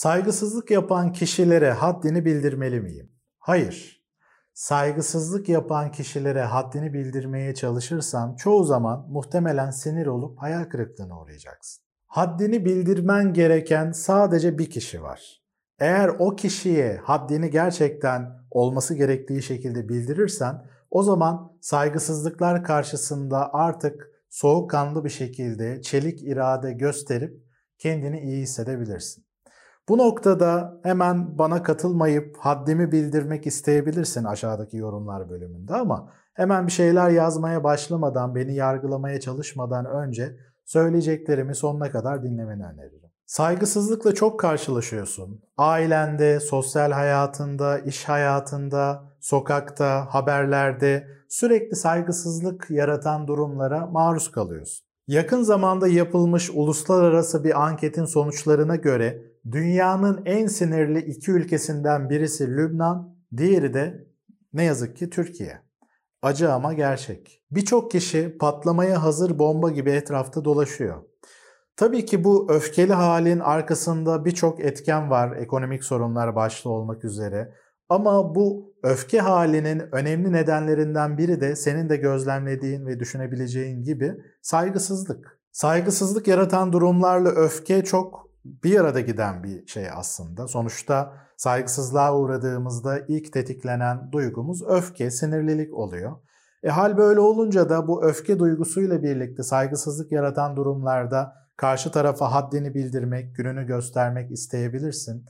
Saygısızlık yapan kişilere haddini bildirmeli miyim? Hayır. Saygısızlık yapan kişilere haddini bildirmeye çalışırsan çoğu zaman muhtemelen sinir olup hayal kırıklığına uğrayacaksın. Haddini bildirmen gereken sadece bir kişi var. Eğer o kişiye haddini gerçekten olması gerektiği şekilde bildirirsen o zaman saygısızlıklar karşısında artık soğukkanlı bir şekilde çelik irade gösterip kendini iyi hissedebilirsin. Bu noktada hemen bana katılmayıp haddimi bildirmek isteyebilirsin aşağıdaki yorumlar bölümünde ama hemen bir şeyler yazmaya başlamadan, beni yargılamaya çalışmadan önce söyleyeceklerimi sonuna kadar dinlemeni öneririm. Saygısızlıkla çok karşılaşıyorsun. Ailende, sosyal hayatında, iş hayatında, sokakta, haberlerde sürekli saygısızlık yaratan durumlara maruz kalıyorsun. Yakın zamanda yapılmış uluslararası bir anketin sonuçlarına göre dünyanın en sinirli iki ülkesinden birisi Lübnan, diğeri de ne yazık ki Türkiye. Acı ama gerçek. Birçok kişi patlamaya hazır bomba gibi etrafta dolaşıyor. Tabii ki bu öfkeli halin arkasında birçok etken var, ekonomik sorunlar başta olmak üzere. Ama bu öfke halinin önemli nedenlerinden biri de senin de gözlemlediğin ve düşünebileceğin gibi saygısızlık. Saygısızlık yaratan durumlarla öfke çok bir arada giden bir şey aslında. Sonuçta saygısızlığa uğradığımızda ilk tetiklenen duygumuz öfke, sinirlilik oluyor. E hal böyle olunca da bu öfke duygusuyla birlikte saygısızlık yaratan durumlarda karşı tarafa haddini bildirmek, gününü göstermek isteyebilirsin.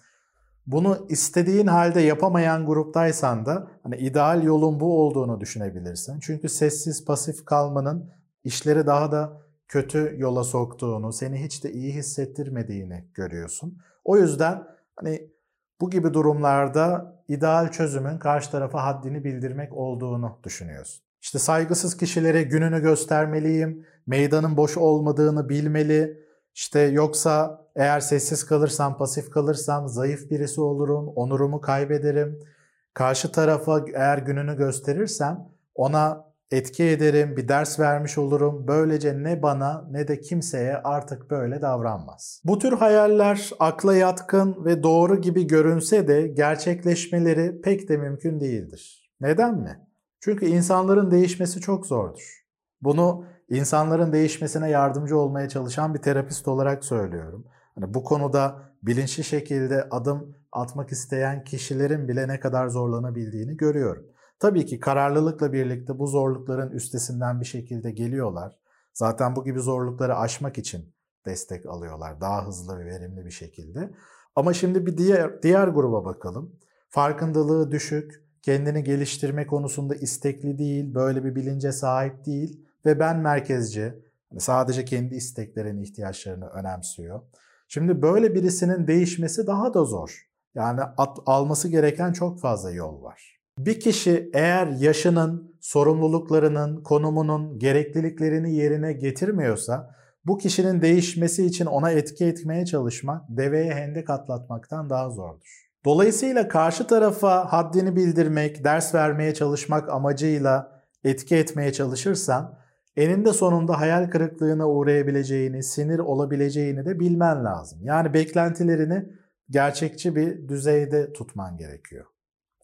Bunu istediğin halde yapamayan gruptaysan da hani ideal yolun bu olduğunu düşünebilirsin. Çünkü sessiz pasif kalmanın işleri daha da kötü yola soktuğunu, seni hiç de iyi hissettirmediğini görüyorsun. O yüzden hani bu gibi durumlarda ideal çözümün karşı tarafa haddini bildirmek olduğunu düşünüyorsun. İşte saygısız kişilere gününü göstermeliyim, meydanın boş olmadığını bilmeli, işte yoksa eğer sessiz kalırsam, pasif kalırsam zayıf birisi olurum, onurumu kaybederim. Karşı tarafa eğer gününü gösterirsem ona etki ederim, bir ders vermiş olurum. Böylece ne bana ne de kimseye artık böyle davranmaz. Bu tür hayaller akla yatkın ve doğru gibi görünse de gerçekleşmeleri pek de mümkün değildir. Neden mi? Çünkü insanların değişmesi çok zordur. Bunu insanların değişmesine yardımcı olmaya çalışan bir terapist olarak söylüyorum. Hani bu konuda bilinçli şekilde adım atmak isteyen kişilerin bile ne kadar zorlanabildiğini görüyorum. Tabii ki kararlılıkla birlikte bu zorlukların üstesinden bir şekilde geliyorlar. Zaten bu gibi zorlukları aşmak için destek alıyorlar daha hızlı ve verimli bir şekilde. Ama şimdi bir diğer diğer gruba bakalım. Farkındalığı düşük, kendini geliştirme konusunda istekli değil, böyle bir bilince sahip değil ve ben merkezci, hani sadece kendi isteklerini, ihtiyaçlarını önemsiyor. Şimdi böyle birisinin değişmesi daha da zor. Yani at, alması gereken çok fazla yol var. Bir kişi eğer yaşının, sorumluluklarının, konumunun gerekliliklerini yerine getirmiyorsa bu kişinin değişmesi için ona etki etmeye çalışmak deveye hendek atlatmaktan daha zordur. Dolayısıyla karşı tarafa haddini bildirmek, ders vermeye çalışmak amacıyla etki etmeye çalışırsan eninde sonunda hayal kırıklığına uğrayabileceğini, sinir olabileceğini de bilmen lazım. Yani beklentilerini gerçekçi bir düzeyde tutman gerekiyor.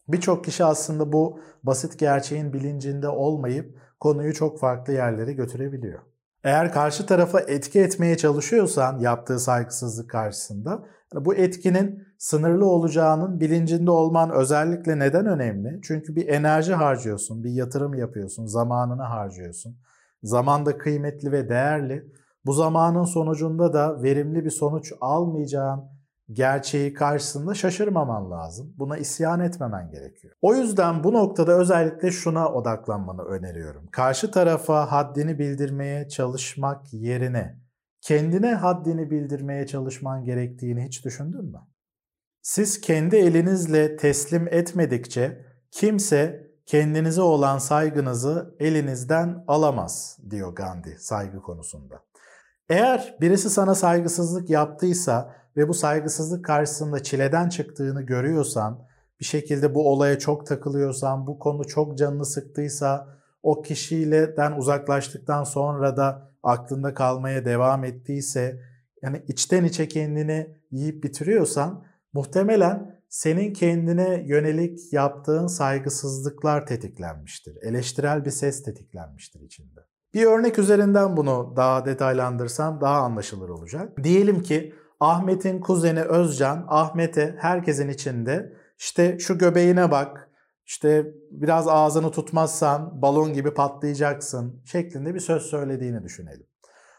Birçok kişi aslında bu basit gerçeğin bilincinde olmayıp konuyu çok farklı yerlere götürebiliyor. Eğer karşı tarafa etki etmeye çalışıyorsan yaptığı saygısızlık karşısında bu etkinin sınırlı olacağının bilincinde olman özellikle neden önemli? Çünkü bir enerji harcıyorsun, bir yatırım yapıyorsun, zamanını harcıyorsun. Zaman da kıymetli ve değerli. Bu zamanın sonucunda da verimli bir sonuç almayacağın gerçeği karşısında şaşırmaman lazım. Buna isyan etmemen gerekiyor. O yüzden bu noktada özellikle şuna odaklanmanı öneriyorum. Karşı tarafa haddini bildirmeye çalışmak yerine kendine haddini bildirmeye çalışman gerektiğini hiç düşündün mü? Siz kendi elinizle teslim etmedikçe kimse kendinize olan saygınızı elinizden alamaz diyor Gandhi saygı konusunda. Eğer birisi sana saygısızlık yaptıysa ve bu saygısızlık karşısında çileden çıktığını görüyorsan, bir şekilde bu olaya çok takılıyorsan, bu konu çok canını sıktıysa, o kişiyleden uzaklaştıktan sonra da aklında kalmaya devam ettiyse, yani içten içe kendini yiyip bitiriyorsan Muhtemelen senin kendine yönelik yaptığın saygısızlıklar tetiklenmiştir. Eleştirel bir ses tetiklenmiştir içinde. Bir örnek üzerinden bunu daha detaylandırsam daha anlaşılır olacak. Diyelim ki Ahmet'in kuzeni Özcan, Ahmet'e herkesin içinde işte şu göbeğine bak, işte biraz ağzını tutmazsan balon gibi patlayacaksın şeklinde bir söz söylediğini düşünelim.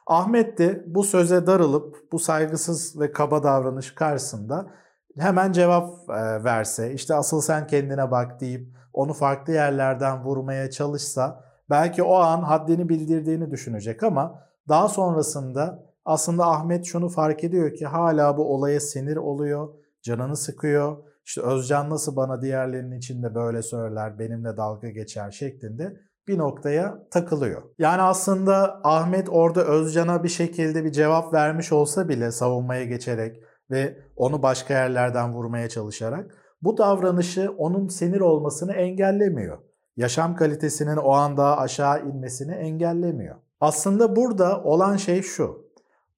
Ahmet de bu söze darılıp bu saygısız ve kaba davranış karşısında hemen cevap e, verse, işte asıl sen kendine bak deyip onu farklı yerlerden vurmaya çalışsa belki o an haddini bildirdiğini düşünecek ama daha sonrasında aslında Ahmet şunu fark ediyor ki hala bu olaya sinir oluyor, canını sıkıyor. İşte Özcan nasıl bana diğerlerinin içinde böyle söyler, benimle dalga geçer şeklinde bir noktaya takılıyor. Yani aslında Ahmet orada Özcan'a bir şekilde bir cevap vermiş olsa bile savunmaya geçerek ve onu başka yerlerden vurmaya çalışarak bu davranışı onun sinir olmasını engellemiyor. Yaşam kalitesinin o anda aşağı inmesini engellemiyor. Aslında burada olan şey şu.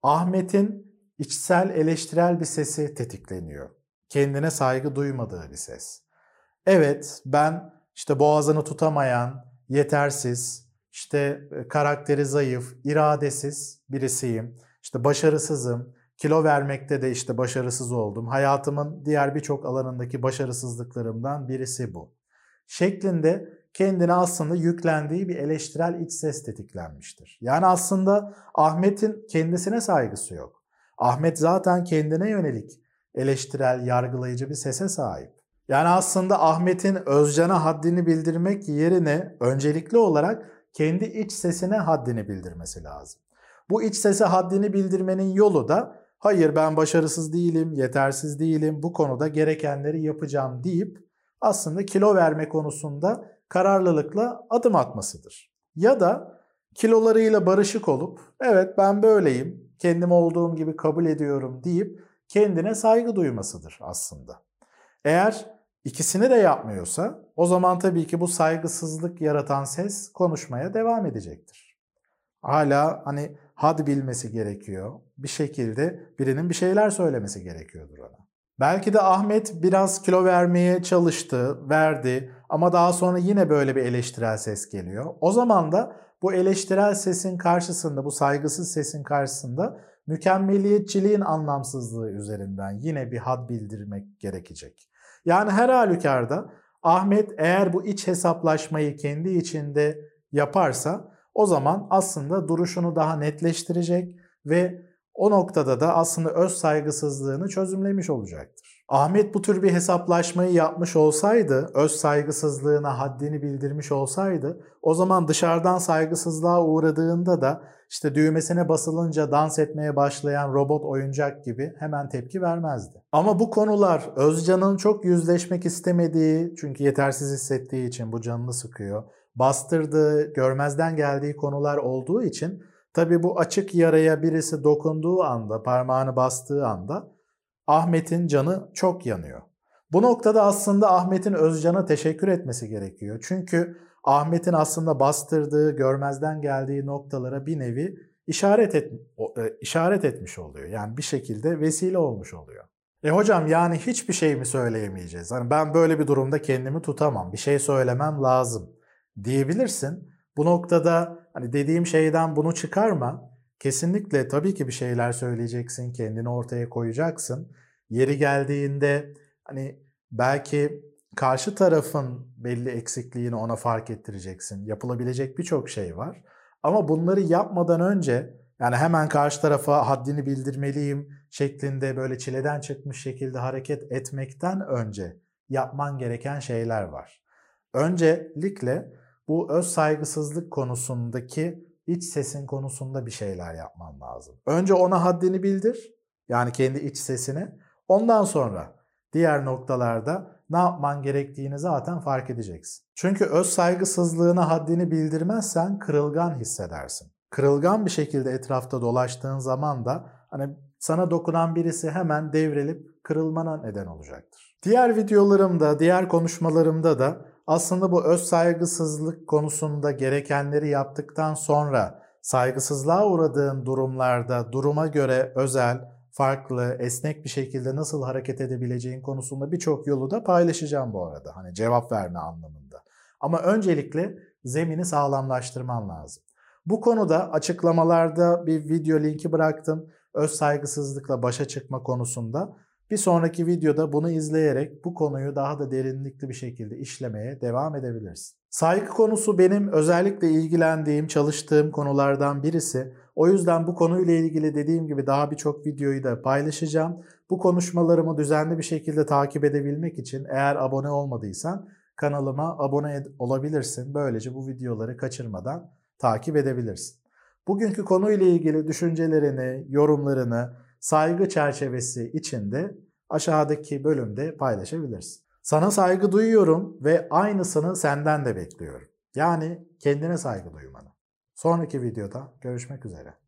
Ahmet'in içsel eleştirel bir sesi tetikleniyor. Kendine saygı duymadığı bir ses. Evet ben işte boğazını tutamayan, yetersiz, işte e, karakteri zayıf, iradesiz birisiyim. İşte başarısızım, kilo vermekte de işte başarısız oldum. Hayatımın diğer birçok alanındaki başarısızlıklarımdan birisi bu. Şeklinde kendine aslında yüklendiği bir eleştirel iç ses tetiklenmiştir. Yani aslında Ahmet'in kendisine saygısı yok. Ahmet zaten kendine yönelik eleştirel, yargılayıcı bir sese sahip. Yani aslında Ahmet'in Özcan'a haddini bildirmek yerine öncelikli olarak kendi iç sesine haddini bildirmesi lazım. Bu iç sese haddini bildirmenin yolu da hayır ben başarısız değilim, yetersiz değilim, bu konuda gerekenleri yapacağım deyip aslında kilo verme konusunda kararlılıkla adım atmasıdır. Ya da kilolarıyla barışık olup evet ben böyleyim, kendim olduğum gibi kabul ediyorum deyip kendine saygı duymasıdır aslında. Eğer ikisini de yapmıyorsa o zaman tabii ki bu saygısızlık yaratan ses konuşmaya devam edecektir. Hala hani had bilmesi gerekiyor. Bir şekilde birinin bir şeyler söylemesi gerekiyordur ona. Belki de Ahmet biraz kilo vermeye çalıştı, verdi ama daha sonra yine böyle bir eleştirel ses geliyor. O zaman da bu eleştirel sesin karşısında, bu saygısız sesin karşısında mükemmeliyetçiliğin anlamsızlığı üzerinden yine bir had bildirmek gerekecek. Yani her halükarda Ahmet eğer bu iç hesaplaşmayı kendi içinde yaparsa o zaman aslında duruşunu daha netleştirecek ve o noktada da aslında öz saygısızlığını çözümlemiş olacaktır. Ahmet bu tür bir hesaplaşmayı yapmış olsaydı, öz saygısızlığına haddini bildirmiş olsaydı, o zaman dışarıdan saygısızlığa uğradığında da işte düğmesine basılınca dans etmeye başlayan robot oyuncak gibi hemen tepki vermezdi. Ama bu konular Özcan'ın çok yüzleşmek istemediği, çünkü yetersiz hissettiği için bu canını sıkıyor, bastırdığı, görmezden geldiği konular olduğu için Tabi bu açık yaraya birisi dokunduğu anda, parmağını bastığı anda Ahmet'in canı çok yanıyor. Bu noktada aslında Ahmet'in Özcan'a teşekkür etmesi gerekiyor. Çünkü Ahmet'in aslında bastırdığı, görmezden geldiği noktalara bir nevi işaret et, e, işaret etmiş oluyor. Yani bir şekilde vesile olmuş oluyor. E hocam yani hiçbir şey mi söyleyemeyeceğiz? Hani ben böyle bir durumda kendimi tutamam. Bir şey söylemem lazım diyebilirsin. Bu noktada hani dediğim şeyden bunu çıkarma. Kesinlikle tabii ki bir şeyler söyleyeceksin, kendini ortaya koyacaksın. Yeri geldiğinde hani belki karşı tarafın belli eksikliğini ona fark ettireceksin. Yapılabilecek birçok şey var. Ama bunları yapmadan önce yani hemen karşı tarafa haddini bildirmeliyim şeklinde böyle çileden çıkmış şekilde hareket etmekten önce yapman gereken şeyler var. Öncelikle bu öz saygısızlık konusundaki iç sesin konusunda bir şeyler yapman lazım. Önce ona haddini bildir. Yani kendi iç sesine. Ondan sonra diğer noktalarda ne yapman gerektiğini zaten fark edeceksin. Çünkü öz saygısızlığına haddini bildirmezsen kırılgan hissedersin. Kırılgan bir şekilde etrafta dolaştığın zaman da hani sana dokunan birisi hemen devrilip kırılmana neden olacaktır. Diğer videolarımda, diğer konuşmalarımda da aslında bu öz saygısızlık konusunda gerekenleri yaptıktan sonra saygısızlığa uğradığın durumlarda duruma göre özel, farklı, esnek bir şekilde nasıl hareket edebileceğin konusunda birçok yolu da paylaşacağım bu arada. Hani cevap verme anlamında. Ama öncelikle zemini sağlamlaştırman lazım. Bu konuda açıklamalarda bir video linki bıraktım. Öz saygısızlıkla başa çıkma konusunda. Bir sonraki videoda bunu izleyerek bu konuyu daha da derinlikli bir şekilde işlemeye devam edebilirsin. Saygı konusu benim özellikle ilgilendiğim, çalıştığım konulardan birisi. O yüzden bu konuyla ilgili dediğim gibi daha birçok videoyu da paylaşacağım. Bu konuşmalarımı düzenli bir şekilde takip edebilmek için eğer abone olmadıysan kanalıma abone olabilirsin. Böylece bu videoları kaçırmadan takip edebilirsin. Bugünkü konuyla ilgili düşüncelerini, yorumlarını saygı çerçevesi içinde aşağıdaki bölümde paylaşabilirsin. Sana saygı duyuyorum ve aynısını senden de bekliyorum. Yani kendine saygı duymanı. Sonraki videoda görüşmek üzere.